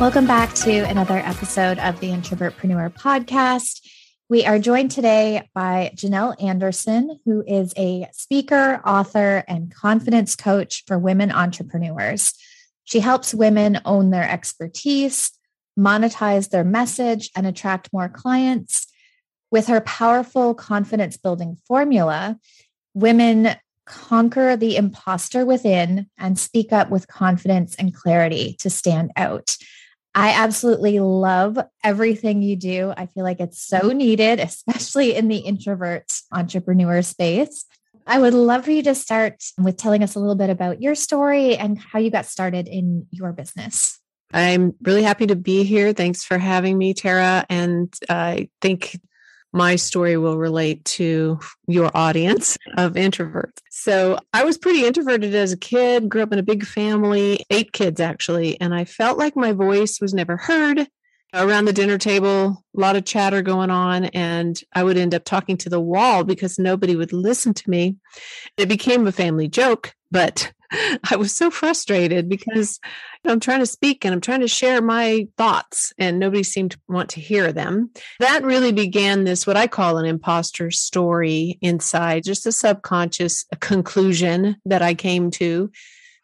Welcome back to another episode of the Introvertpreneur podcast. We are joined today by Janelle Anderson, who is a speaker, author, and confidence coach for women entrepreneurs. She helps women own their expertise, monetize their message, and attract more clients. With her powerful confidence building formula, women conquer the imposter within and speak up with confidence and clarity to stand out. I absolutely love everything you do. I feel like it's so needed, especially in the introvert entrepreneur space. I would love for you to start with telling us a little bit about your story and how you got started in your business. I'm really happy to be here. Thanks for having me, Tara. And I think my story will relate to your audience of introverts. So I was pretty introverted as a kid, grew up in a big family, eight kids actually, and I felt like my voice was never heard. Around the dinner table, a lot of chatter going on, and I would end up talking to the wall because nobody would listen to me. It became a family joke, but I was so frustrated because I'm trying to speak and I'm trying to share my thoughts, and nobody seemed to want to hear them. That really began this, what I call an imposter story inside, just a subconscious conclusion that I came to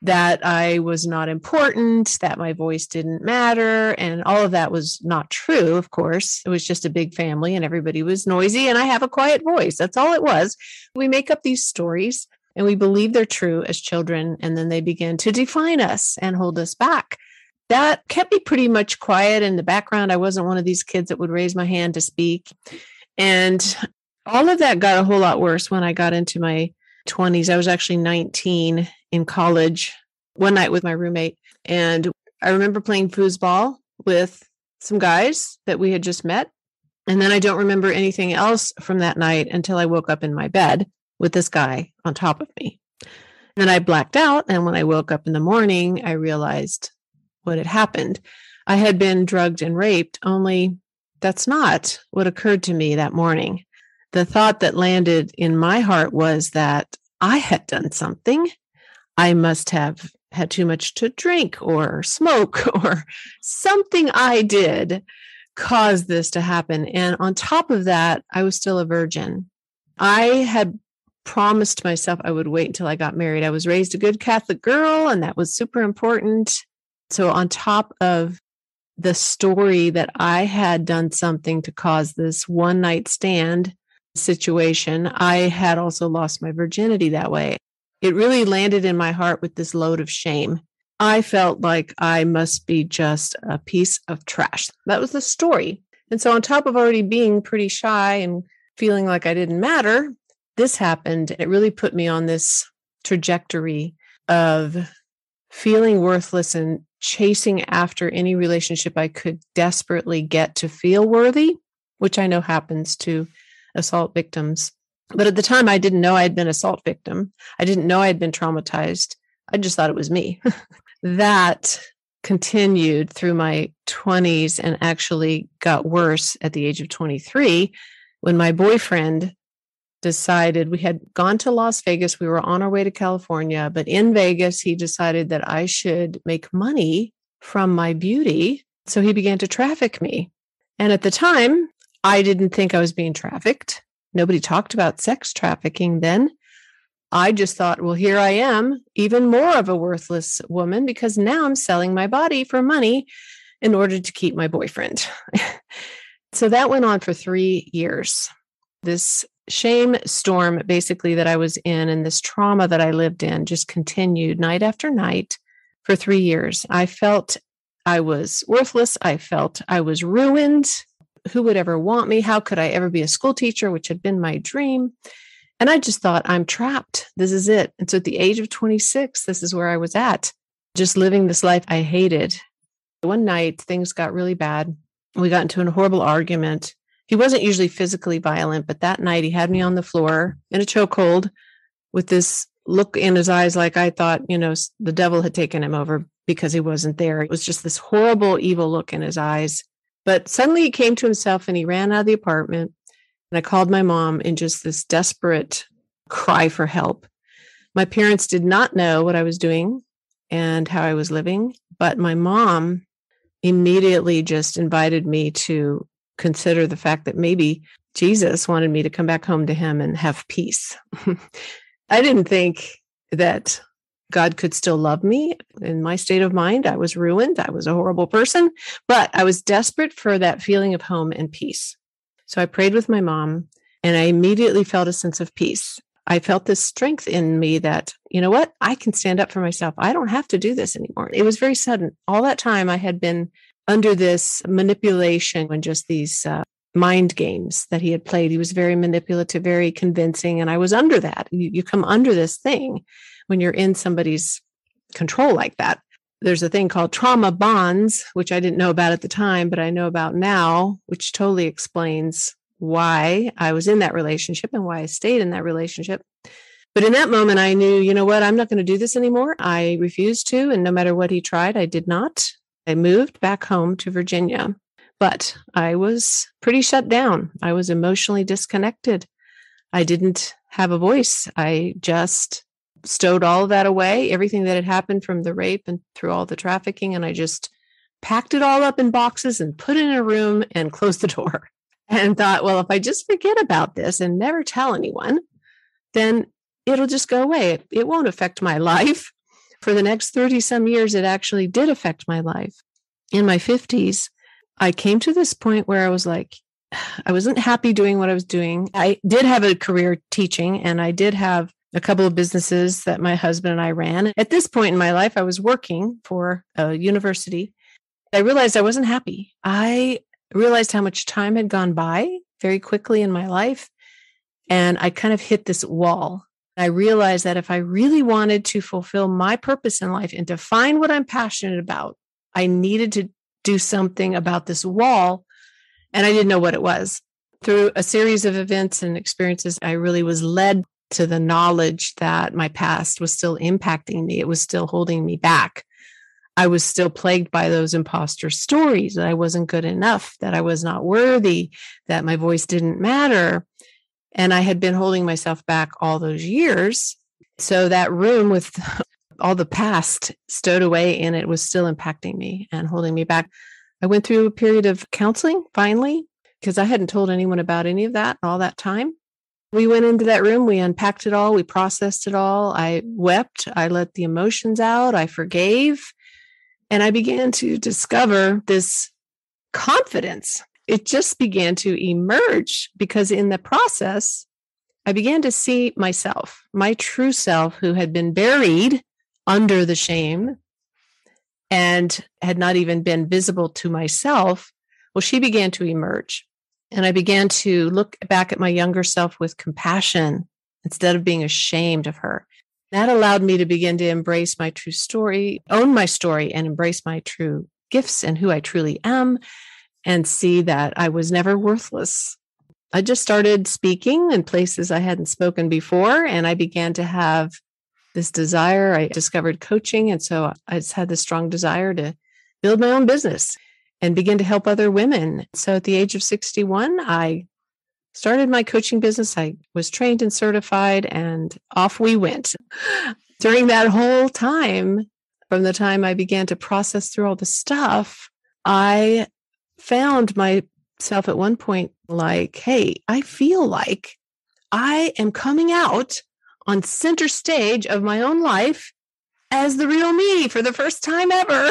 that I was not important, that my voice didn't matter. And all of that was not true, of course. It was just a big family and everybody was noisy, and I have a quiet voice. That's all it was. We make up these stories and we believe they're true as children, and then they begin to define us and hold us back. That kept me pretty much quiet in the background. I wasn't one of these kids that would raise my hand to speak. And all of that got a whole lot worse when I got into my 20s. I was actually 19 in college one night with my roommate. And I remember playing foosball with some guys that we had just met. And then I don't remember anything else from that night until I woke up in my bed with this guy on top of me. And then I blacked out. And when I woke up in the morning, I realized what had happened. I had been drugged and raped, only that's not what occurred to me that morning. The thought that landed in my heart was that I had done something. I must have had too much to drink or smoke or something I did caused this to happen. And on top of that, I was still a virgin. I had promised myself I would wait until I got married. I was raised a good Catholic girl, and that was super important. So, on top of the story that I had done something to cause this one night stand situation, I had also lost my virginity that way. It really landed in my heart with this load of shame. I felt like I must be just a piece of trash. That was the story. And so, on top of already being pretty shy and feeling like I didn't matter, this happened, and it really put me on this trajectory of feeling worthless and chasing after any relationship I could desperately get to feel worthy, which I know happens to assault victims. But at the time, I didn't know I had been assault victim. I didn't know I had been traumatized. I just thought it was me. that continued through my 20s and actually got worse at the age of 23 when my boyfriend decided we had gone to Las Vegas. We were on our way to California, but in Vegas, he decided that I should make money from my beauty. So he began to traffic me. And at the time, I didn't think I was being trafficked. Nobody talked about sex trafficking then. I just thought, well, here I am, even more of a worthless woman because now I'm selling my body for money in order to keep my boyfriend. so that went on for three years. This shame storm basically that I was in and this trauma that I lived in just continued night after night for three years. I felt I was worthless. I felt I was ruined. who would ever want me? How could I ever be a school teacher, which had been my dream? And I just thought, I'm trapped. This is it. And so at the age of 26, this is where I was at, just living this life I hated. One night, things got really bad. We got into a horrible argument. He wasn't usually physically violent, but that night he had me on the floor in a chokehold with this look in his eyes like I thought, you know, the devil had taken him over because he wasn't there. It was just this horrible, evil look in his eyes. But suddenly he came to himself and he ran out of the apartment. And I called my mom in just this desperate cry for help. My parents did not know what I was doing and how I was living, but my mom immediately just invited me to consider the fact that maybe Jesus wanted me to come back home to him and have peace. I didn't think that God could still love me in my state of mind. I was ruined. I was a horrible person, but I was desperate for that feeling of home and peace. So I prayed with my mom and I immediately felt a sense of peace. I felt this strength in me that, you know what, I can stand up for myself. I don't have to do this anymore. It was very sudden. All that time I had been under this manipulation and just these uh, mind games that he had played. He was very manipulative, very convincing. And I was under that. You, you come under this thing when you're in somebody's control like that. There's a thing called trauma bonds, which I didn't know about at the time, but I know about now, which totally explains why I was in that relationship and why I stayed in that relationship. But in that moment, I knew, you know what, I'm not going to do this anymore. I refused to. And no matter what he tried, I did not. I moved back home to Virginia, but I was pretty shut down. I was emotionally disconnected. I didn't have a voice. I just stowed all of that away, everything that had happened from the rape and through all the trafficking. And I just packed it all up in boxes and put it in a room and closed the door and thought, well, if I just forget about this and never tell anyone, then it'll just go away. It, it won't affect my life. For the next 30 some years, it actually did affect my life. In my 50s, I came to this point where I was like, I wasn't happy doing what I was doing. I did have a career teaching and I did have a couple of businesses that my husband and I ran. At this point in my life, I was working for a university. I realized I wasn't happy. I realized how much time had gone by very quickly in my life. And I kind of hit this wall. I realized that if I really wanted to fulfill my purpose in life and to find what I'm passionate about, I needed to do something about this wall. And I didn't know what it was. Through a series of events and experiences, I really was led to the knowledge that my past was still impacting me. It was still holding me back. I was still plagued by those imposter stories that I wasn't good enough, that I was not worthy, that my voice didn't matter. And I had been holding myself back all those years. So that room with all the past stowed away in it was still impacting me and holding me back. I went through a period of counseling finally because I hadn't told anyone about any of that all that time. We went into that room, we unpacked it all, we processed it all. I wept, I let the emotions out, I forgave, and I began to discover this confidence. It just began to emerge because in the process, I began to see myself, my true self, who had been buried under the shame and had not even been visible to myself. Well, she began to emerge. And I began to look back at my younger self with compassion instead of being ashamed of her. That allowed me to begin to embrace my true story, own my story, and embrace my true gifts and who I truly am, and see that I was never worthless. I just started speaking in places I hadn't spoken before, and I began to have this desire. I discovered coaching. And so I just had this strong desire to build my own business and begin to help other women. So at the age of 61, I started my coaching business. I was trained and certified, and off we went. During that whole time, from the time I began to process through all the stuff, I found myself at one point like, hey, I feel like I am coming out on center stage of my own life as the real me for the first time ever.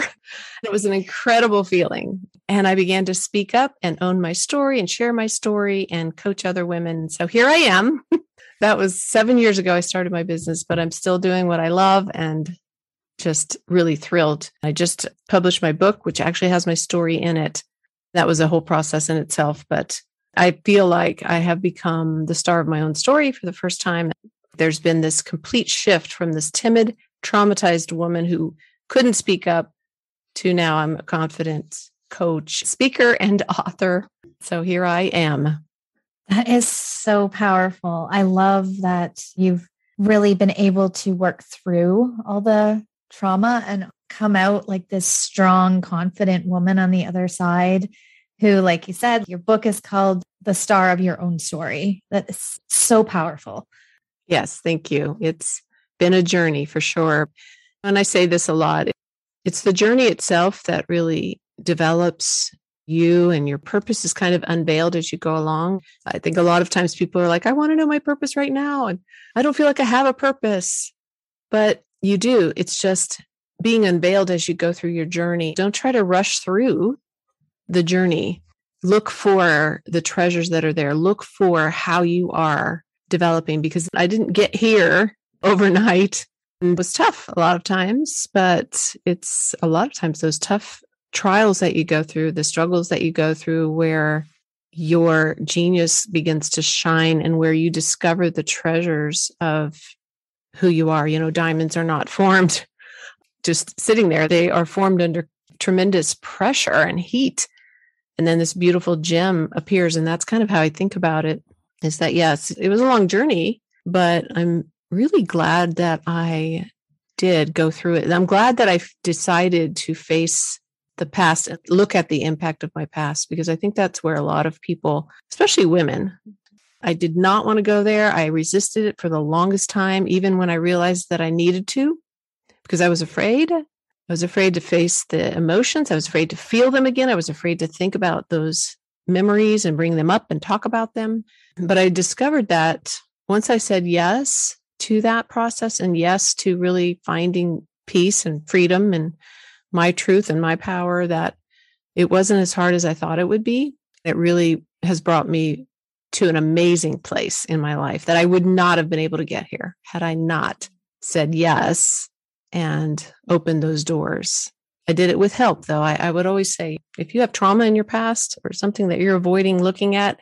It was an incredible feeling. And I began to speak up and own my story and share my story and coach other women. So here I am. that was seven years ago. I started my business, but I'm still doing what I love and just really thrilled. I just published my book, which actually has my story in it. That was a whole process in itself. But I feel like I have become the star of my own story for the first time. There's been this complete shift from this timid, traumatized woman who couldn't speak up to now I'm a confident coach, speaker, and author. So here I am. That is so powerful. I love that you've really been able to work through all the trauma and come out like this strong, confident woman on the other side who, like you said, your book is called The Star of Your Own Story. That is so powerful. Yes, thank you. It's been a journey for sure. And I say this a lot it's the journey itself that really develops you and your purpose is kind of unveiled as you go along. I think a lot of times people are like, I want to know my purpose right now. And I don't feel like I have a purpose. But you do. It's just being unveiled as you go through your journey. Don't try to rush through the journey. Look for the treasures that are there. Look for how you are developing because I didn't get here overnight. It was tough a lot of times, but it's a lot of times those tough trials that you go through, the struggles that you go through, where your genius begins to shine and where you discover the treasures of who you are. You know, diamonds are not formed just sitting there, they are formed under tremendous pressure and heat. And then this beautiful gem appears. And that's kind of how I think about it is that, yes, it was a long journey, but I'm really glad that I did go through it. And I'm glad that I decided to face the past and look at the impact of my past because I think that's where a lot of people, especially women, I did not want to go there. I resisted it for the longest time, even when I realized that I needed to, because I was afraid. I was afraid to face the emotions. I was afraid to feel them again. I was afraid to think about those memories and bring them up and talk about them. But I discovered that once I said yes to that process and yes to really finding peace and freedom and my truth and my power that it wasn't as hard as I thought it would be. It really has brought me to an amazing place in my life that I would not have been able to get here had I not said yes and open those doors. I did it with help, though. I, I, would always say if you have trauma in your past or something that you're avoiding looking at,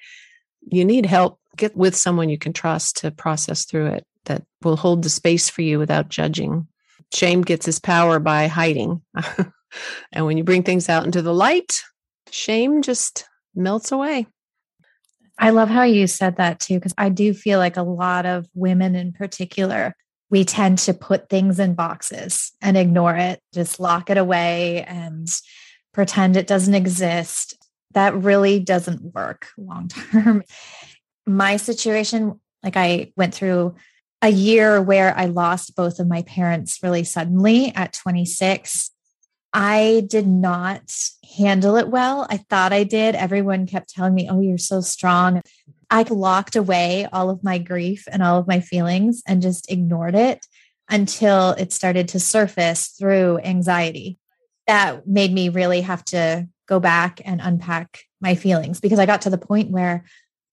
you need help. Get with someone you can trust to process through it that will hold the space for you without judging shame gets its power by hiding. and when you bring things out into the light, shame just melts away. I love how you said that too, because I do feel like a lot of women in particular, we tend to put things in boxes and ignore it, just lock it away and pretend it doesn't exist. That really doesn't work long term. My situation, like I went through a year where I lost both of my parents really suddenly at 26. I did not handle it well. I thought I did. Everyone kept telling me, Oh, you're so strong. I locked away all of my grief and all of my feelings and just ignored it until it started to surface through anxiety. That made me really have to go back and unpack my feelings because I got to the point where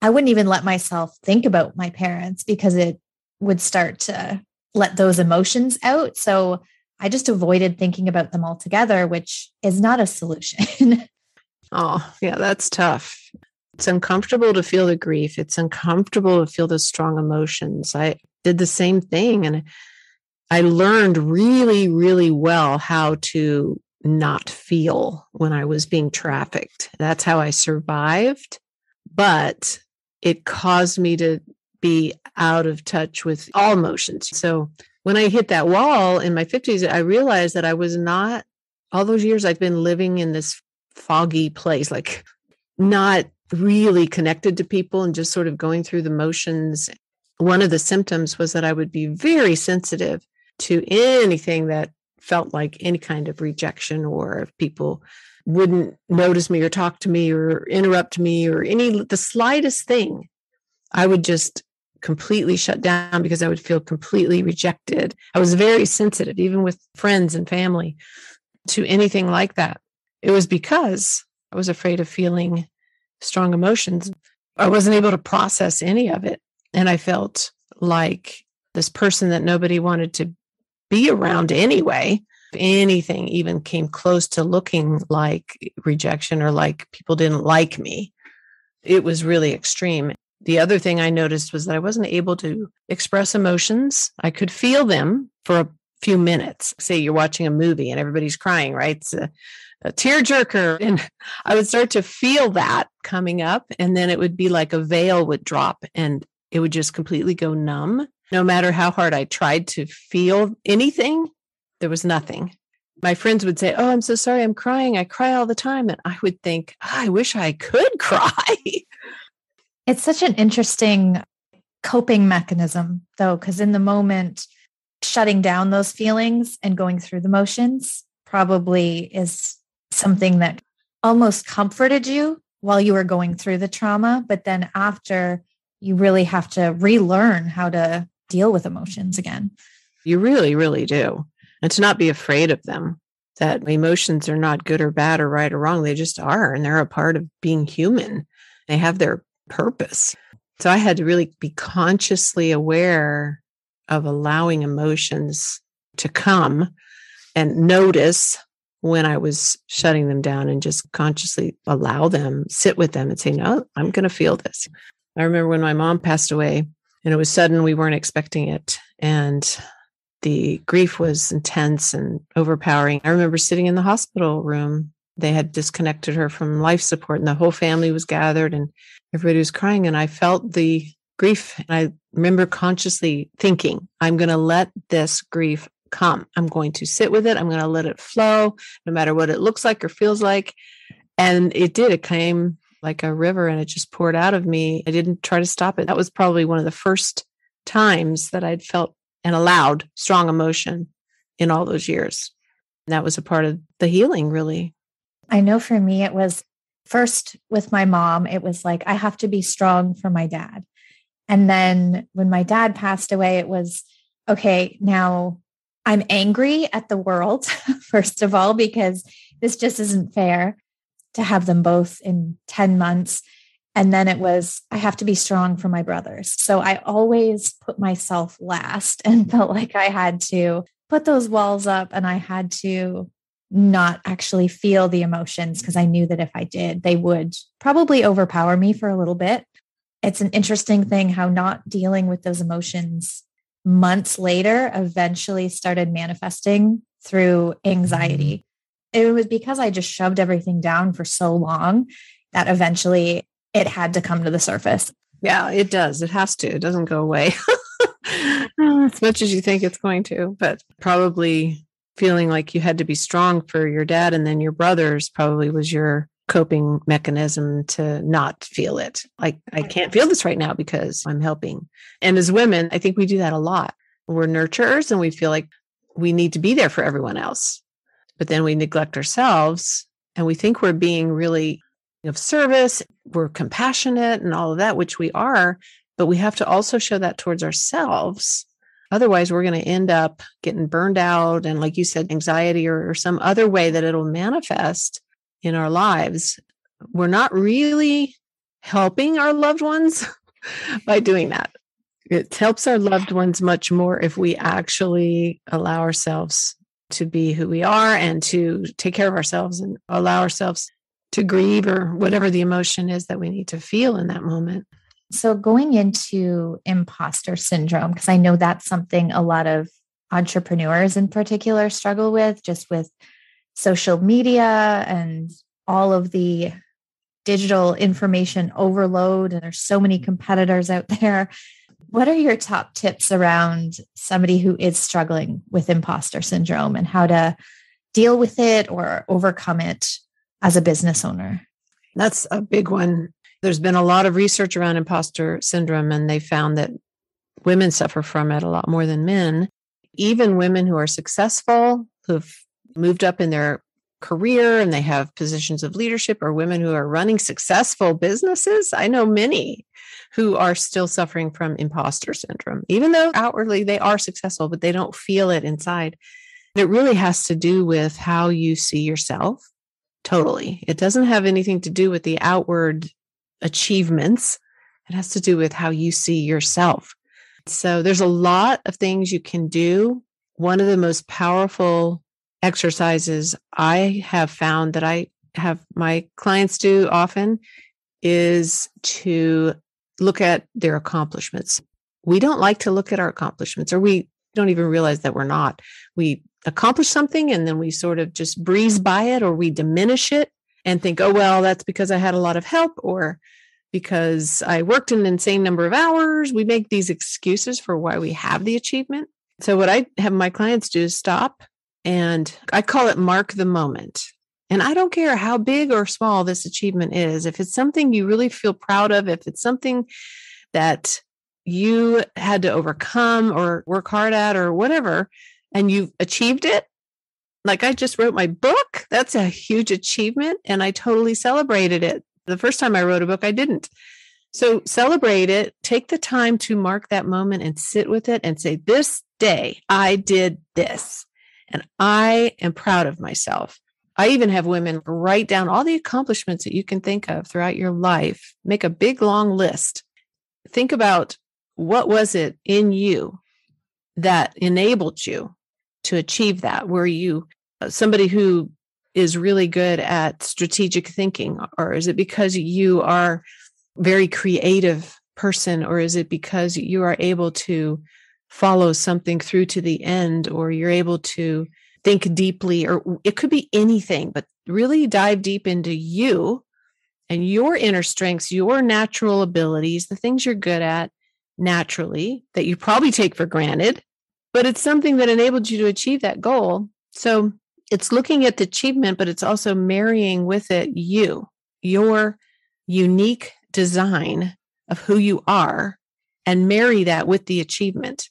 I wouldn't even let myself think about my parents because it would start to let those emotions out. So I just avoided thinking about them altogether, which is not a solution. oh, yeah, that's tough. It's uncomfortable to feel the grief. It's uncomfortable to feel the strong emotions. I did the same thing and I learned really, really well how to not feel when I was being trafficked. That's how I survived. But it caused me to be out of touch with all emotions. So when I hit that wall in my 50s, I realized that I was not, all those years I've been living in this foggy place, like not really connected to people and just sort of going through the motions. One of the symptoms was that I would be very sensitive to anything that felt like any kind of rejection or if people wouldn't notice me or talk to me or interrupt me or any the slightest thing i would just completely shut down because I would feel completely rejected. I was very sensitive, even with friends and family, to anything like that. It was because I was afraid of feeling strong emotions. I wasn't able to process any of it. And I felt like this person that nobody wanted to be around anyway. If anything even came close to looking like rejection or like people didn't like me, it was really extreme. The other thing I noticed was that I wasn't able to express emotions. I could feel them for a few minutes. Say you're watching a movie and everybody's crying, right? It's a, a tearjerker. And I would start to feel that coming up. And then it would be like a veil would drop and it would just completely go numb. No matter how hard I tried to feel anything, there was nothing. My friends would say, Oh, I'm so sorry, I'm crying. I cry all the time. And I would think, oh, I wish I could cry. It's such an interesting coping mechanism, though, because in the moment, shutting down those feelings and going through the motions probably is something that almost comforted you while you were going through the trauma. But then after, you really have to relearn how to deal with emotions again. You really, really do. And to not be afraid of them, that emotions are not good or bad or right or wrong. They just are. And they're a part of being human. They have their purpose. So I had to really be consciously aware of allowing emotions to come and notice when I was shutting them down and just consciously allow them, sit with them and say, No, I'm going to feel this. I remember when my mom passed away and it was sudden, we weren't expecting it. And the grief was intense and overpowering. I remember sitting in the hospital room. They had disconnected her from life support, and the whole family was gathered, and everybody was crying. And I felt the grief. And I remember consciously thinking, I'm going to let this grief come. I'm going to sit with it. I'm going to let it flow, no matter what it looks like or feels like. And it did. It came like a river and it just poured out of me. I didn't try to stop it. That was probably one of the first times that I'd felt and allowed strong emotion in all those years. And that was a part of the healing, really. I know for me, it was first with my mom, it was like, I have to be strong for my dad. And then when my dad passed away, it was okay, now I'm angry at the world, first of all, because this just isn't fair to have them both in 10 months. And then it was, I have to be strong for my brothers. So I always put myself last and felt like I had to put those walls up and I had to not actually feel the emotions because I knew that if I did, they would probably overpower me for a little bit. It's an interesting thing how not dealing with those emotions months later eventually started manifesting through anxiety. Mm-hmm. It was because I just shoved everything down for so long that eventually it had to come to the surface. Yeah, it does. It has to. It doesn't go away as much as you think it's going to, but probably feeling like you had to be strong for your dad and then your brothers probably was your coping mechanism to not feel it. Like, I can't feel this right now because I'm helping. And as women, I think we do that a lot. We're nurturers and we feel like we need to be there for everyone else. But then we neglect ourselves and we think we're being really of service, we're compassionate and all of that, which we are. But we have to also show that towards ourselves. Otherwise, we're going to end up getting burned out and, like you said, anxiety or, or some other way that it'll manifest in our lives, we're not really helping our loved ones by doing that. It helps our loved ones much more if we actually allow ourselves to be who we are and to take care of ourselves and allow ourselves to grieve or whatever the emotion is that we need to feel in that moment. So, going into imposter syndrome, because I know that's something a lot of entrepreneurs in particular struggle with, just with social media and all of the digital information overload and there's so many competitors out there. What are your top tips around somebody who is struggling with imposter syndrome and how to deal with it or overcome it as a business owner? That's a big one. There's been a lot of research around imposter syndrome and they found that women suffer from it a lot more than men. Even women who are successful who've moved up in their career and they have positions of leadership or women who are running successful businesses. I know many who are still suffering from imposter syndrome, even though outwardly they are successful, but they don't feel it inside. It really has to do with how you see yourself. Totally. It doesn't have anything to do with the outward achievements. It has to do with how you see yourself. So there's a lot of things you can do. One of the most powerful exercises I have found that I have my clients do often is to look at their accomplishments. We don't like to look at our accomplishments, or we don't even realize that we're not. We accomplish something and then we sort of just breeze by it, or we diminish it and think, oh, well, that's because I had a lot of help, or because I worked an insane number of hours. We make these excuses for why we have the achievement. So, what I have my clients do is stop and I call it mark the moment. And I don't care how big or small this achievement is. If it's something you really feel proud of, if it's something that you had to overcome or work hard at or whatever, and you've achieved it, like I just wrote my book, that's a huge achievement. And I totally celebrated it. The first time I wrote a book, I didn't. So celebrate it, take the time to mark that moment and sit with it and say, This day I did this. And I am proud of myself. I even have women write down all the accomplishments that you can think of throughout your life, make a big long list. Think about what was it in you that enabled you to achieve that? Were you uh, somebody who is really good at strategic thinking or is it because you are very creative person or is it because you are able to follow something through to the end or you're able to think deeply or it could be anything but really dive deep into you and your inner strengths your natural abilities the things you're good at naturally that you probably take for granted but it's something that enabled you to achieve that goal. So it's looking at the achievement but it's also marrying with it you your unique design of who you are and marry that with the achievement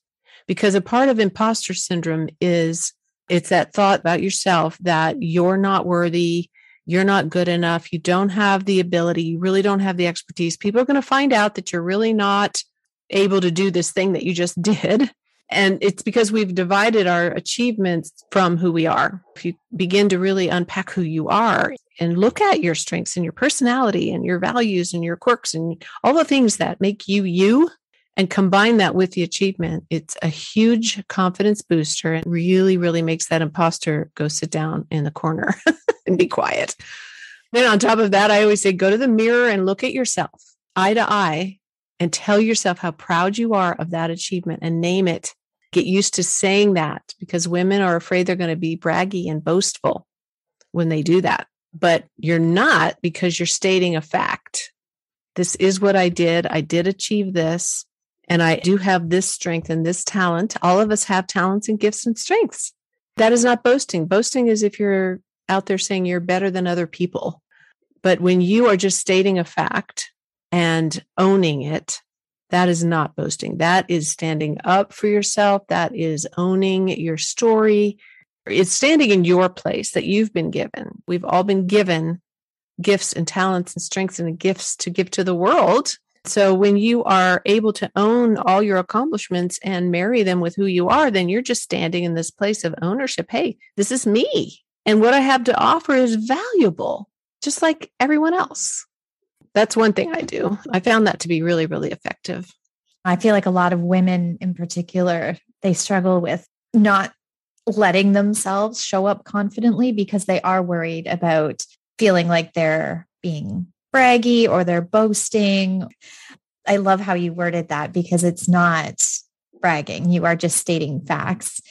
because a part of imposter syndrome is it's that thought about yourself that you're not worthy, you're not good enough, you don't have the ability, you really don't have the expertise. People are going to find out that you're really not able to do this thing that you just did. And it's because we've divided our achievements from who we are. If you begin to really unpack who you are and look at your strengths and your personality and your values and your quirks and all the things that make you you, and combine that with the achievement, it's a huge confidence booster and really, really makes that imposter go sit down in the corner and be quiet. Then, on top of that, I always say go to the mirror and look at yourself eye to eye and tell yourself how proud you are of that achievement and name it. Get used to saying that because women are afraid they're going to be braggy and boastful when they do that. But you're not because you're stating a fact. This is what I did. I did achieve this. And I do have this strength and this talent. All of us have talents and gifts and strengths. That is not boasting. Boasting is if you're out there saying you're better than other people. But when you are just stating a fact and owning it, that is not boasting. That is standing up for yourself. That is owning your story. It's standing in your place that you've been given. We've all been given gifts and talents and strengths and gifts to give to the world. So when you are able to own all your accomplishments and marry them with who you are, then you're just standing in this place of ownership. Hey, this is me. And what I have to offer is valuable, just like everyone else. That's one thing I do. I found that to be really, really effective. I feel like a lot of women in particular, they struggle with not letting themselves show up confidently because they are worried about feeling like they're being braggy or they're boasting. I love how you worded that because it's not bragging. You are just stating facts.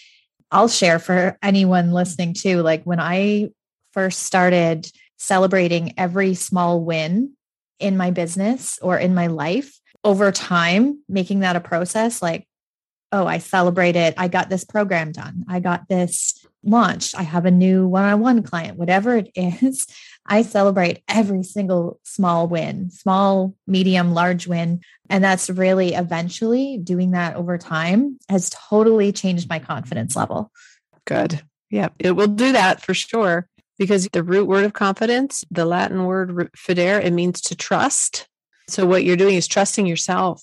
I'll share for anyone listening too. Like when I first started celebrating every small win in my business or in my life over time, making that a process like, oh, I celebrated, I got this program done, I got this launched, I have a new one on one client, whatever it is. I celebrate every single small win, small, medium, large win. And that's really eventually doing that over time has totally changed my confidence level. Good. Yeah, it will do that for sure. Because the root word of confidence, the Latin word fidere, it means to trust. So what you're doing is trusting yourself.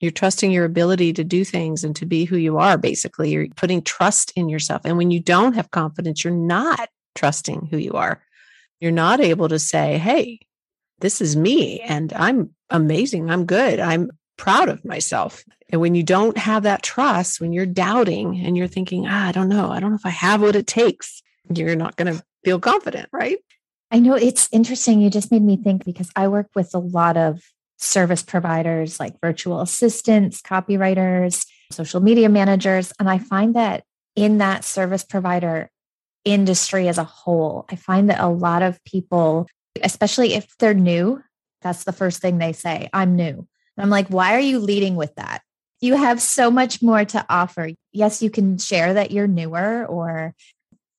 You're trusting your ability to do things and to be who you are, basically. You're putting trust in yourself. And when you don't have confidence, you're not trusting who you are you're not able to say, hey, this is me and I'm amazing. I'm good. I'm proud of myself. And when you don't have that trust, when you're doubting and you're thinking, ah, I don't know, I don't know if I have what it takes, you're not going to feel confident, right? I know it's interesting. You just made me think because I work with a lot of service providers like virtual assistants, copywriters, social media managers. And I find that in that service provider industry as a whole, I find that a lot of people, especially if they're new, that's the first thing they say I'm new. And I'm like, why are you leading with that? You have so much more to offer. Yes, you can share that you're newer, or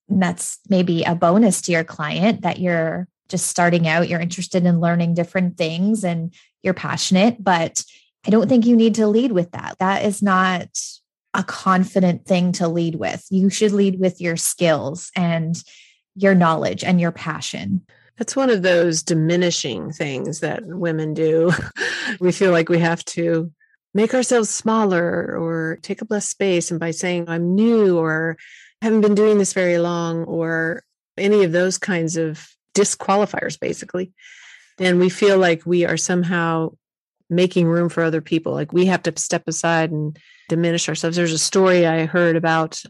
that's maybe a bonus to your client that you're just starting out, you're interested in learning different things and you're passionate, but I don't think you need to lead with that. That is not a confident thing to lead with. You should lead with your skills and your knowledge and your passion. That's one of those diminishing things that women do. we feel like we have to make ourselves smaller or take up less space. And by saying I'm new or haven't been doing this very long or any of those kinds of disqualifiers, basically, then we feel like we are somehow making room for other people. Like we have to step aside and diminish ourselves. There's a story I heard about,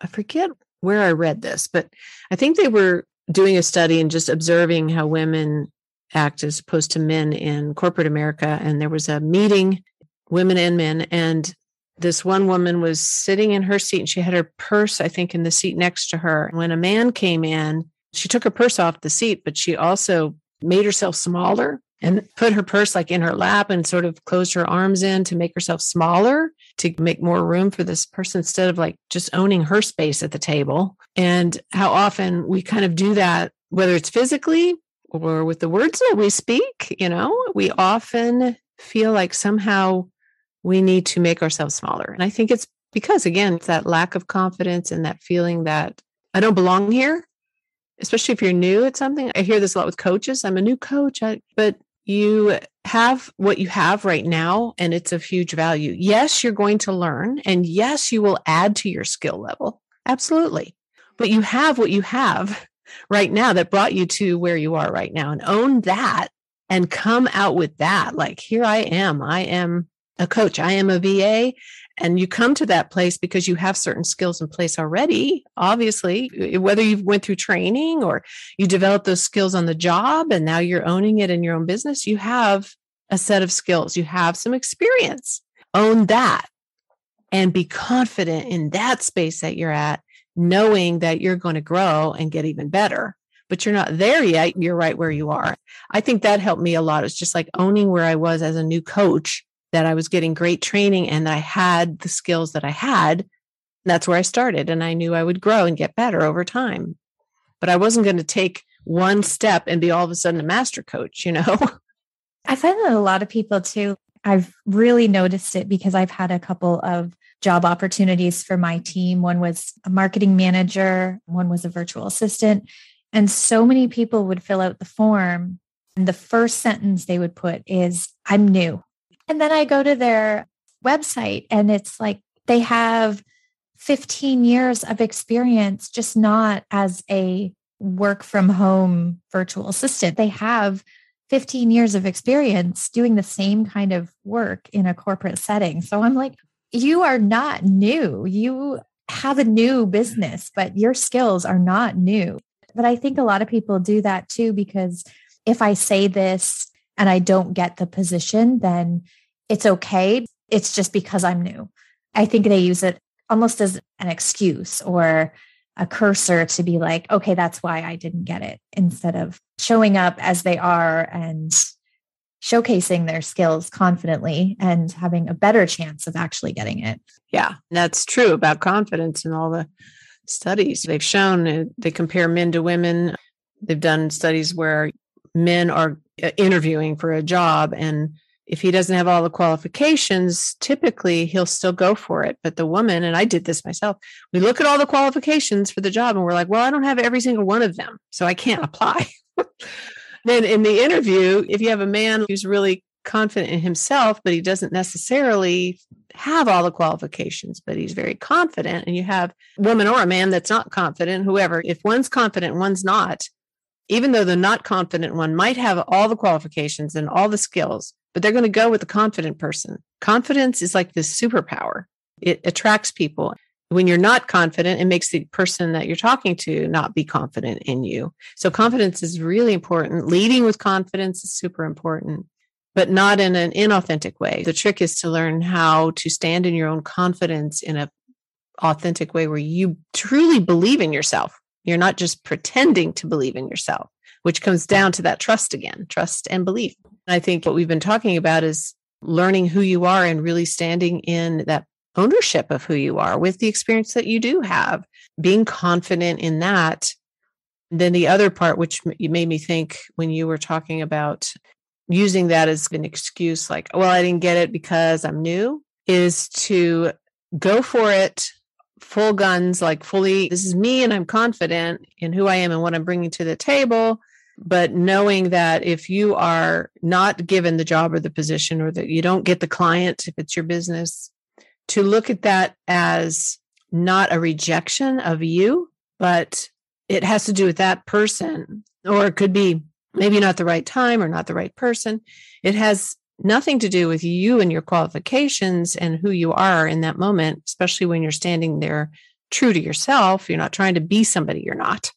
I forget where I read this, but I think they were doing a study and just observing how women act as opposed to men in corporate America. And there was a meeting, women and men, and this one woman was sitting in her seat and she had her purse, I think, in the seat next to her. When a man came in, she took her purse off the seat, but she also made herself smaller and put her purse like in her lap and sort of closed her arms in to make herself smaller to make more room for this person instead of like just owning her space at the table. And how often we kind of do that, whether it's physically or with the words that we speak, you know, we often feel like somehow we need to make ourselves smaller. And I think it's because, again, it's that lack of confidence and that feeling that I don't belong here, especially if you're new at something. I hear this a lot with coaches. I'm a new coach, I, but you have what you have right now and it's of huge value. Yes, you're going to learn and yes, you will add to your skill level. Absolutely. But you have what you have right now that brought you to where you are right now and own that and come out with that. Like, here I am. I am a coach. I am a VA. And you come to that place because you have certain skills in place already, obviously, whether you went through training or you developed those skills on the job and now you're owning it in your own business, you have a set of skills, you have some experience. Own that and be confident in that space that you're at, knowing that you're going to grow and get even better. But you're not there yet. You're right where you are. I think that helped me a lot. It's just like owning where I was as a new coach that I was getting great training and I had the skills that I had. That's where I started. And I knew I would grow and get better over time. But I wasn't going to take one step and be all of a sudden a master coach, you know? I find that a lot of people too, I've really noticed it because I've had a couple of job opportunities for my team. One was a marketing manager, one was a virtual assistant. And so many people would fill out the form. And the first sentence they would put is, I'm new. And then I go to their website and it's like they have 15 years of experience, just not as a work from home virtual assistant. They have 15 years of experience doing the same kind of work in a corporate setting. So I'm like, you are not new. You have a new business, but your skills are not new. But I think a lot of people do that too, because if I say this and I don't get the position, then it's okay. It's just because I'm new. I think they use it almost as an excuse or a cursor to be like, okay, that's why I didn't get it, instead of showing up as they are and showcasing their skills confidently and having a better chance of actually getting it. Yeah, that's true about confidence and all the studies they've shown. Uh, they compare men to women. They've done studies where men are uh, interviewing for a job and if he doesn't have all the qualifications, typically he'll still go for it. But the woman, and I did this myself, we look at all the qualifications for the job and we're like, well, I don't have every single one of them, so I can't apply. then in the interview, if you have a man who's really confident in himself, but he doesn't necessarily have all the qualifications, but he's very confident, and you have a woman or a man that's not confident, whoever, if one's confident, one's not, even though the not confident one might have all the qualifications and all the skills, but they're going to go with the confident person. Confidence is like this superpower. It attracts people. when you're not confident, it makes the person that you're talking to not be confident in you. So confidence is really important. Leading with confidence is super important, but not in an inauthentic way. The trick is to learn how to stand in your own confidence in a authentic way where you truly believe in yourself. You're not just pretending to believe in yourself, which comes down to that trust again, trust and belief. I think what we've been talking about is learning who you are and really standing in that ownership of who you are with the experience that you do have, being confident in that. Then the other part, which made me think when you were talking about using that as an excuse, like, well, I didn't get it because I'm new, is to go for it full guns, like fully, this is me and I'm confident in who I am and what I'm bringing to the table. But knowing that if you are not given the job or the position or that you don't get the client, if it's your business, to look at that as not a rejection of you, but it has to do with that person, or it could be maybe not the right time or not the right person. It has nothing to do with you and your qualifications and who you are in that moment, especially when you're standing there true to yourself. You're not trying to be somebody you're not.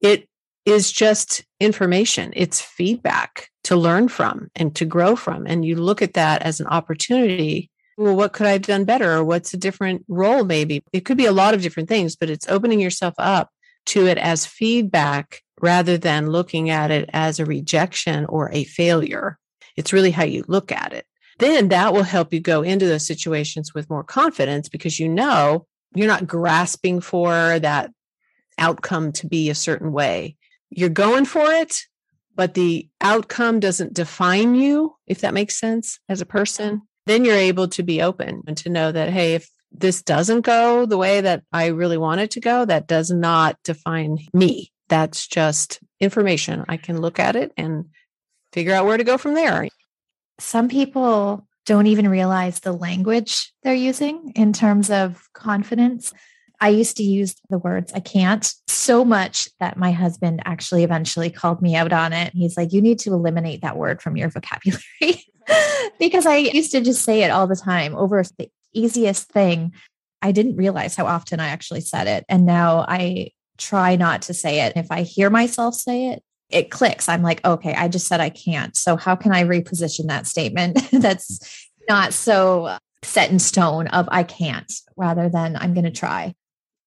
It is just information, it's feedback to learn from and to grow from. And you look at that as an opportunity well, what could I have done better? Or what's a different role, maybe? It could be a lot of different things, but it's opening yourself up to it as feedback rather than looking at it as a rejection or a failure. It's really how you look at it. Then that will help you go into those situations with more confidence because you know you're not grasping for that outcome to be a certain way. You're going for it, but the outcome doesn't define you, if that makes sense, as a person then you're able to be open and to know that, hey, if this doesn't go the way that I really want it to go, that does not define me. That's just information. I can look at it and figure out where to go from there. Some people don't even realize the language they're using in terms of confidence. I used to use the words I can't so much that my husband actually eventually called me out on it. He's like, you need to eliminate that word from your vocabulary. because I used to just say it all the time over the easiest thing. I didn't realize how often I actually said it. And now I try not to say it. If I hear myself say it, it clicks. I'm like, okay, I just said I can't. So how can I reposition that statement that's not so set in stone of I can't rather than I'm going to try?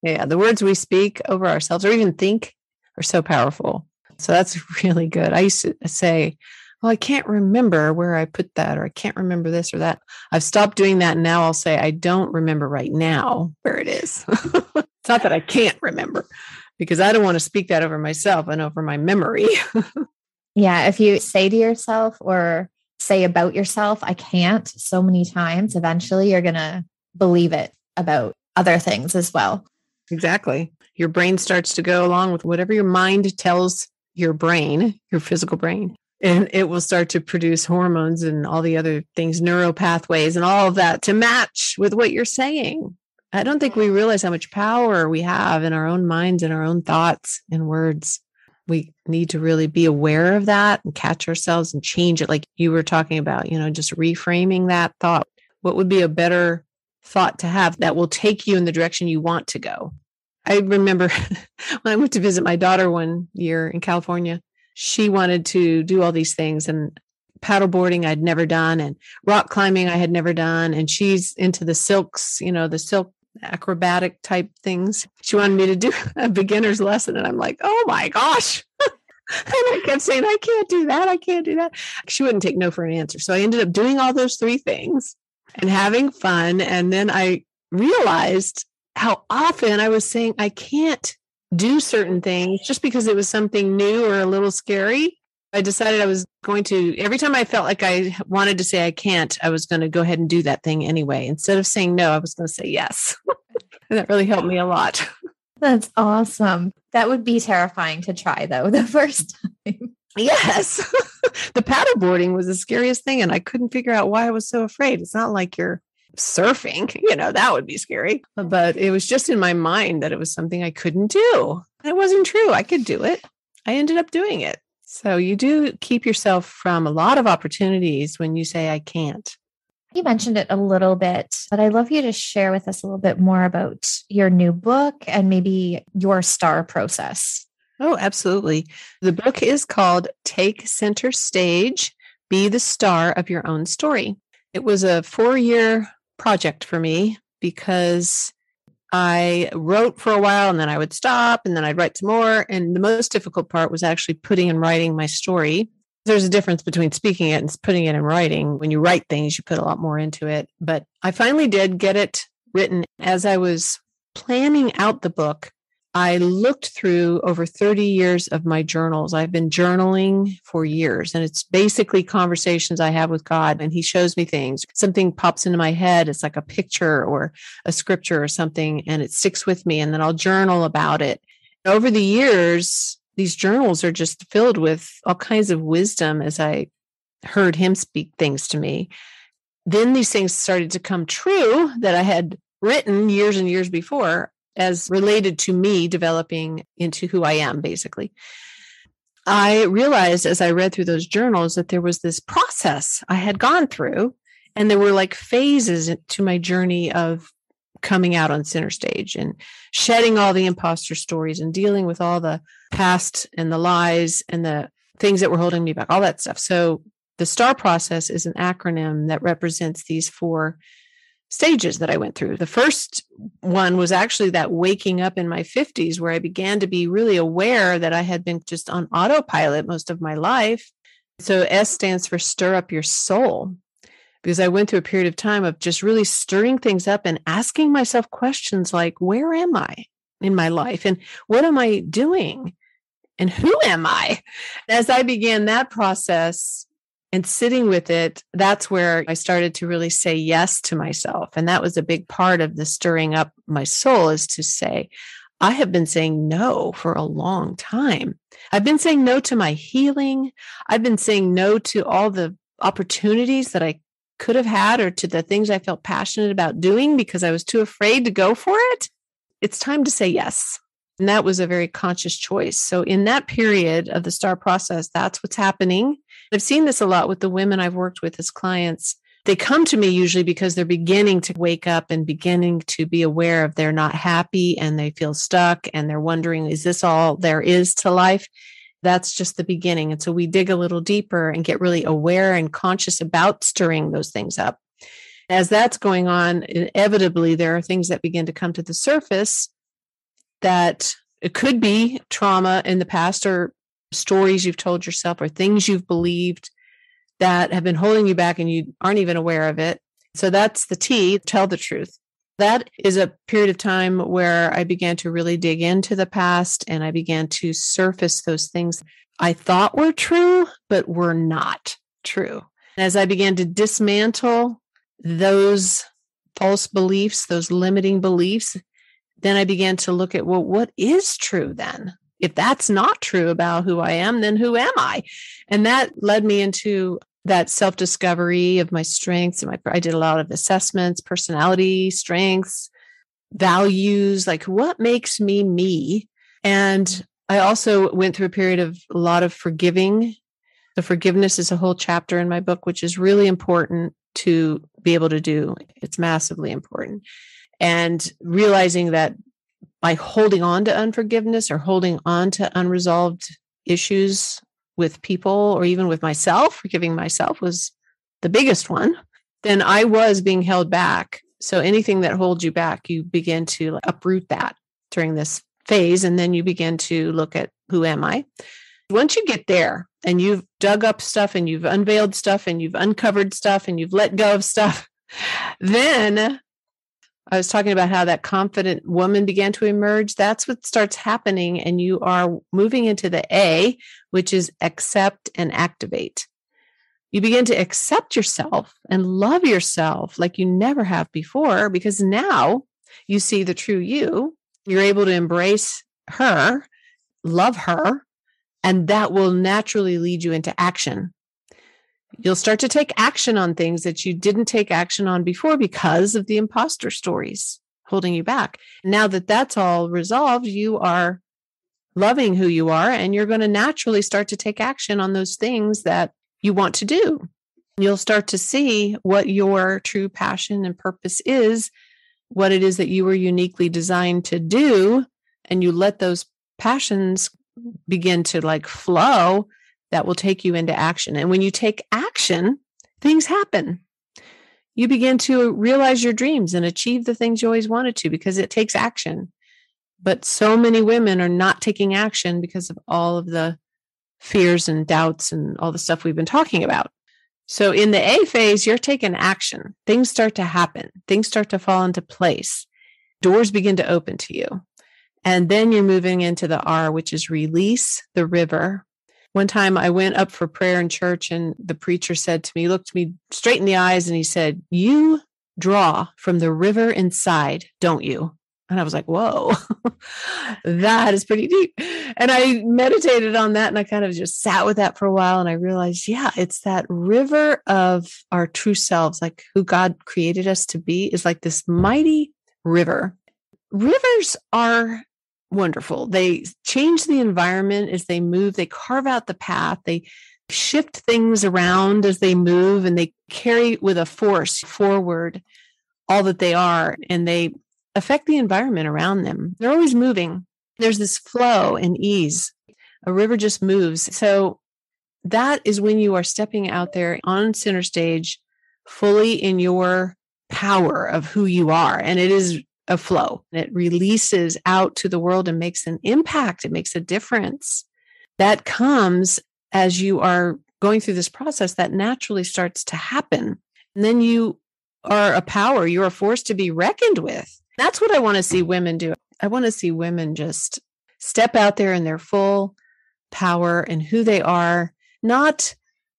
Yeah, the words we speak over ourselves or even think are so powerful. So that's really good. I used to say, well, I can't remember where I put that, or I can't remember this or that. I've stopped doing that. And now I'll say, I don't remember right now where it is. it's not that I can't remember because I don't want to speak that over myself and over my memory. yeah. If you say to yourself or say about yourself, I can't so many times, eventually you're going to believe it about other things as well. Exactly. Your brain starts to go along with whatever your mind tells your brain, your physical brain and it will start to produce hormones and all the other things, neural pathways and all of that to match with what you're saying. I don't think we realize how much power we have in our own minds and our own thoughts and words. We need to really be aware of that and catch ourselves and change it. Like you were talking about, you know, just reframing that thought. What would be a better thought to have that will take you in the direction you want to go? I remember when I went to visit my daughter one year in California, she wanted to do all these things and paddleboarding I'd never done and rock climbing I had never done. And she's into the silks, you know, the silk acrobatic type things. She wanted me to do a beginner's lesson. And I'm like, oh my gosh. and I kept saying, I can't do that. I can't do that. She wouldn't take no for an answer. So I ended up doing all those three things and having fun. And then I realized how often I was saying, I can't do certain things just because it was something new or a little scary. I decided I was going to, every time I felt like I wanted to say I can't, I was going to go ahead and do that thing anyway. Instead of saying no, I was going to say yes. and that really helped me a lot. That's awesome. That would be terrifying to try though, the first time. Yes. the paddleboarding was the scariest thing. And I couldn't figure out why I was so afraid. It's not like you're surfing, you know, that would be scary. But it was just in my mind that it was something I couldn't do. It wasn't true. I could do it. I ended up doing it. So you do keep yourself from a lot of opportunities when you say, I can't. You mentioned it a little bit, but I'd love you to share with us a little bit more about your new book and maybe your star process. Oh, absolutely. The book is called Take Center Stage Be the Star of Your Own Story. It was a four year project for me because I wrote for a while and then I would stop and then I'd write some more. And the most difficult part was actually putting and writing my story. There's a difference between speaking it and putting it in writing. When you write things, you put a lot more into it. But I finally did get it written as I was planning out the book. I looked through over 30 years of my journals. I've been journaling for years, and it's basically conversations I have with God, and He shows me things. Something pops into my head. It's like a picture or a scripture or something, and it sticks with me, and then I'll journal about it. Over the years, these journals are just filled with all kinds of wisdom as I heard Him speak things to me. Then these things started to come true that I had written years and years before as related to me developing into who I am, basically. I realized as I read through those journals that there was this process I had gone through, and there were like phases to my journey of coming out on center stage and shedding all the imposter stories and dealing with all the past and the lies and the things that were holding me back, all that stuff. So, the STAR process is an acronym that represents these four stages that I went through. The first one was actually that waking up in my 50s, where I began to be really aware that I had been just on autopilot most of my life. So S stands for stir up your soul, because I went through a period of time of just really stirring things up and asking myself questions like, where am I in my life? And what am I doing? And who am I? As I began that process, and sitting with it, that's where I started to really say yes to myself. And that was a big part of the stirring up my soul is to say, I have been saying no for a long time. I've been saying no to my healing. I've been saying no to all the opportunities that I could have had or to the things I felt passionate about doing because I was too afraid to go for it. It's time to say yes. And that was a very conscious choice. So, in that period of the STAR process, that's what's happening. I've seen this a lot with the women I've worked with as clients. They come to me usually because they're beginning to wake up and beginning to be aware of they're not happy and they feel stuck and they're wondering, is this all there is to life? That's just the beginning. And so we dig a little deeper and get really aware and conscious about stirring those things up. As that's going on, inevitably, there are things that begin to come to the surface that it could be trauma in the past or stories you've told yourself or things you've believed that have been holding you back and you aren't even aware of it. So that's the T, tell the truth. That is a period of time where I began to really dig into the past and I began to surface those things I thought were true, but were not true. As I began to dismantle those false beliefs, those limiting beliefs, then I began to look at, well, what is true then? If that's not true about who I am, then who am I? And that led me into that self discovery of my strengths. And my, I did a lot of assessments, personality, strengths, values, like what makes me me. And I also went through a period of a lot of forgiving. The forgiveness is a whole chapter in my book, which is really important to be able to do. It's massively important. And realizing that by holding on to unforgiveness or holding on to unresolved issues with people or even with myself, forgiving myself was the biggest one, then I was being held back. So anything that holds you back, you begin to uproot that during this phase. And then you begin to look at who am I? Once you get there and you've dug up stuff and you've unveiled stuff and you've uncovered stuff and you've let go of stuff, then I was talking about how that confident woman began to emerge. That's what starts happening. And you are moving into the A, which is accept and activate. You begin to accept yourself and love yourself like you never have before because now you see the true you. You're able to embrace her, love her, and that will naturally lead you into action you'll start to take action on things that you didn't take action on before because of the imposter stories holding you back. Now that that's all resolved, you are loving who you are and you're going to naturally start to take action on those things that you want to do. You'll start to see what your true passion and purpose is, what it is that you were uniquely designed to do, and you let those passions begin to like flow that will take you into action. And when you take action, things happen. You begin to realize your dreams and achieve the things you always wanted to because it takes action. But so many women are not taking action because of all of the fears and doubts and all the stuff we've been talking about. So in the A phase, you're taking action. Things start to happen, things start to fall into place, doors begin to open to you. And then you're moving into the R, which is release the river. One time I went up for prayer in church, and the preacher said to me, looked me straight in the eyes, and he said, You draw from the river inside, don't you? And I was like, whoa, that is pretty deep. And I meditated on that and I kind of just sat with that for a while. And I realized, yeah, it's that river of our true selves, like who God created us to be, is like this mighty river. Rivers are wonderful. They change the environment as they move, they carve out the path, they shift things around as they move, and they carry with a force forward all that they are. And they affect the environment around them. They're always moving. There's this flow and ease. A river just moves. So that is when you are stepping out there on center stage fully in your power of who you are. And it is a flow. It releases out to the world and makes an impact. It makes a difference. That comes as you are going through this process that naturally starts to happen. And then you are a power, you're a force to be reckoned with. That's what I want to see women do. I want to see women just step out there in their full power and who they are, not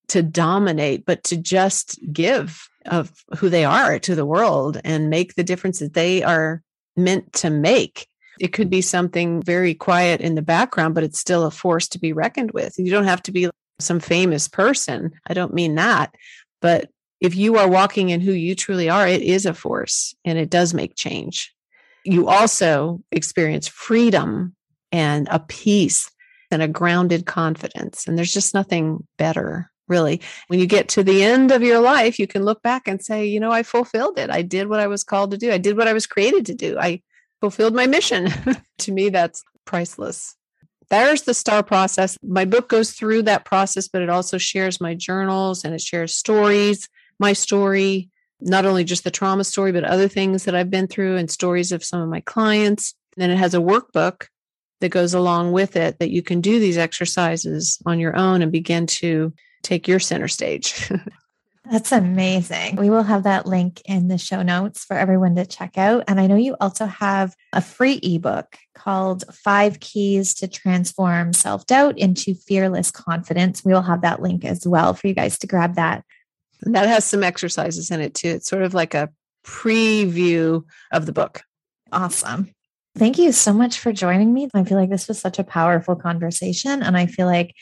to dominate, but to just give of who they are to the world and make the difference that they are meant to make. It could be something very quiet in the background, but it's still a force to be reckoned with. You don't have to be some famous person. I don't mean that. But if you are walking in who you truly are, it is a force and it does make change. You also experience freedom and a peace and a grounded confidence. And there's just nothing better, really. When you get to the end of your life, you can look back and say, you know, I fulfilled it. I did what I was called to do. I did what I was created to do. I fulfilled my mission. to me, that's priceless. There's the star process. My book goes through that process, but it also shares my journals and it shares stories my story, not only just the trauma story, but other things that I've been through and stories of some of my clients. And then it has a workbook that goes along with it that you can do these exercises on your own and begin to take your center stage. That's amazing. We will have that link in the show notes for everyone to check out. And I know you also have a free ebook called Five Keys to Transform Self Doubt into Fearless Confidence. We will have that link as well for you guys to grab that. And that has some exercises in it too. It's sort of like a preview of the book. Awesome. Thank you so much for joining me. I feel like this was such a powerful conversation. And I feel like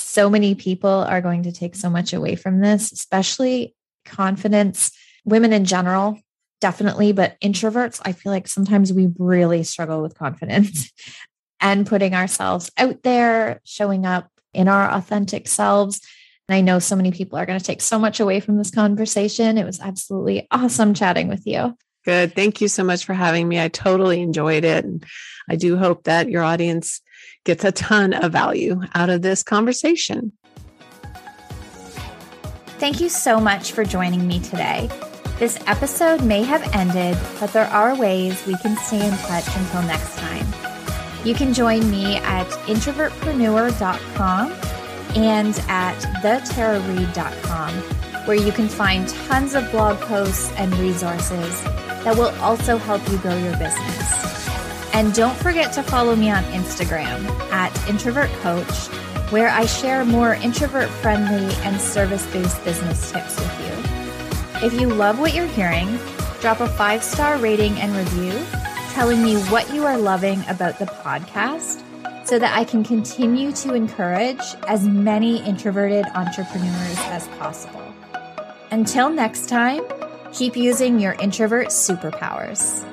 so many people are going to take so much away from this, especially confidence, women in general, definitely, but introverts, I feel like sometimes we really struggle with confidence and putting ourselves out there, showing up in our authentic selves. And I know so many people are going to take so much away from this conversation. It was absolutely awesome chatting with you. Good. Thank you so much for having me. I totally enjoyed it. And I do hope that your audience gets a ton of value out of this conversation. Thank you so much for joining me today. This episode may have ended, but there are ways we can stay in touch until next time. You can join me at introvertpreneur.com and at thetarareed.com, where you can find tons of blog posts and resources that will also help you grow your business. And don't forget to follow me on Instagram at Introvert Coach, where I share more introvert friendly and service based business tips with you. If you love what you're hearing, drop a five star rating and review telling me what you are loving about the podcast so that I can continue to encourage as many introverted entrepreneurs as possible. Until next time, keep using your introvert superpowers.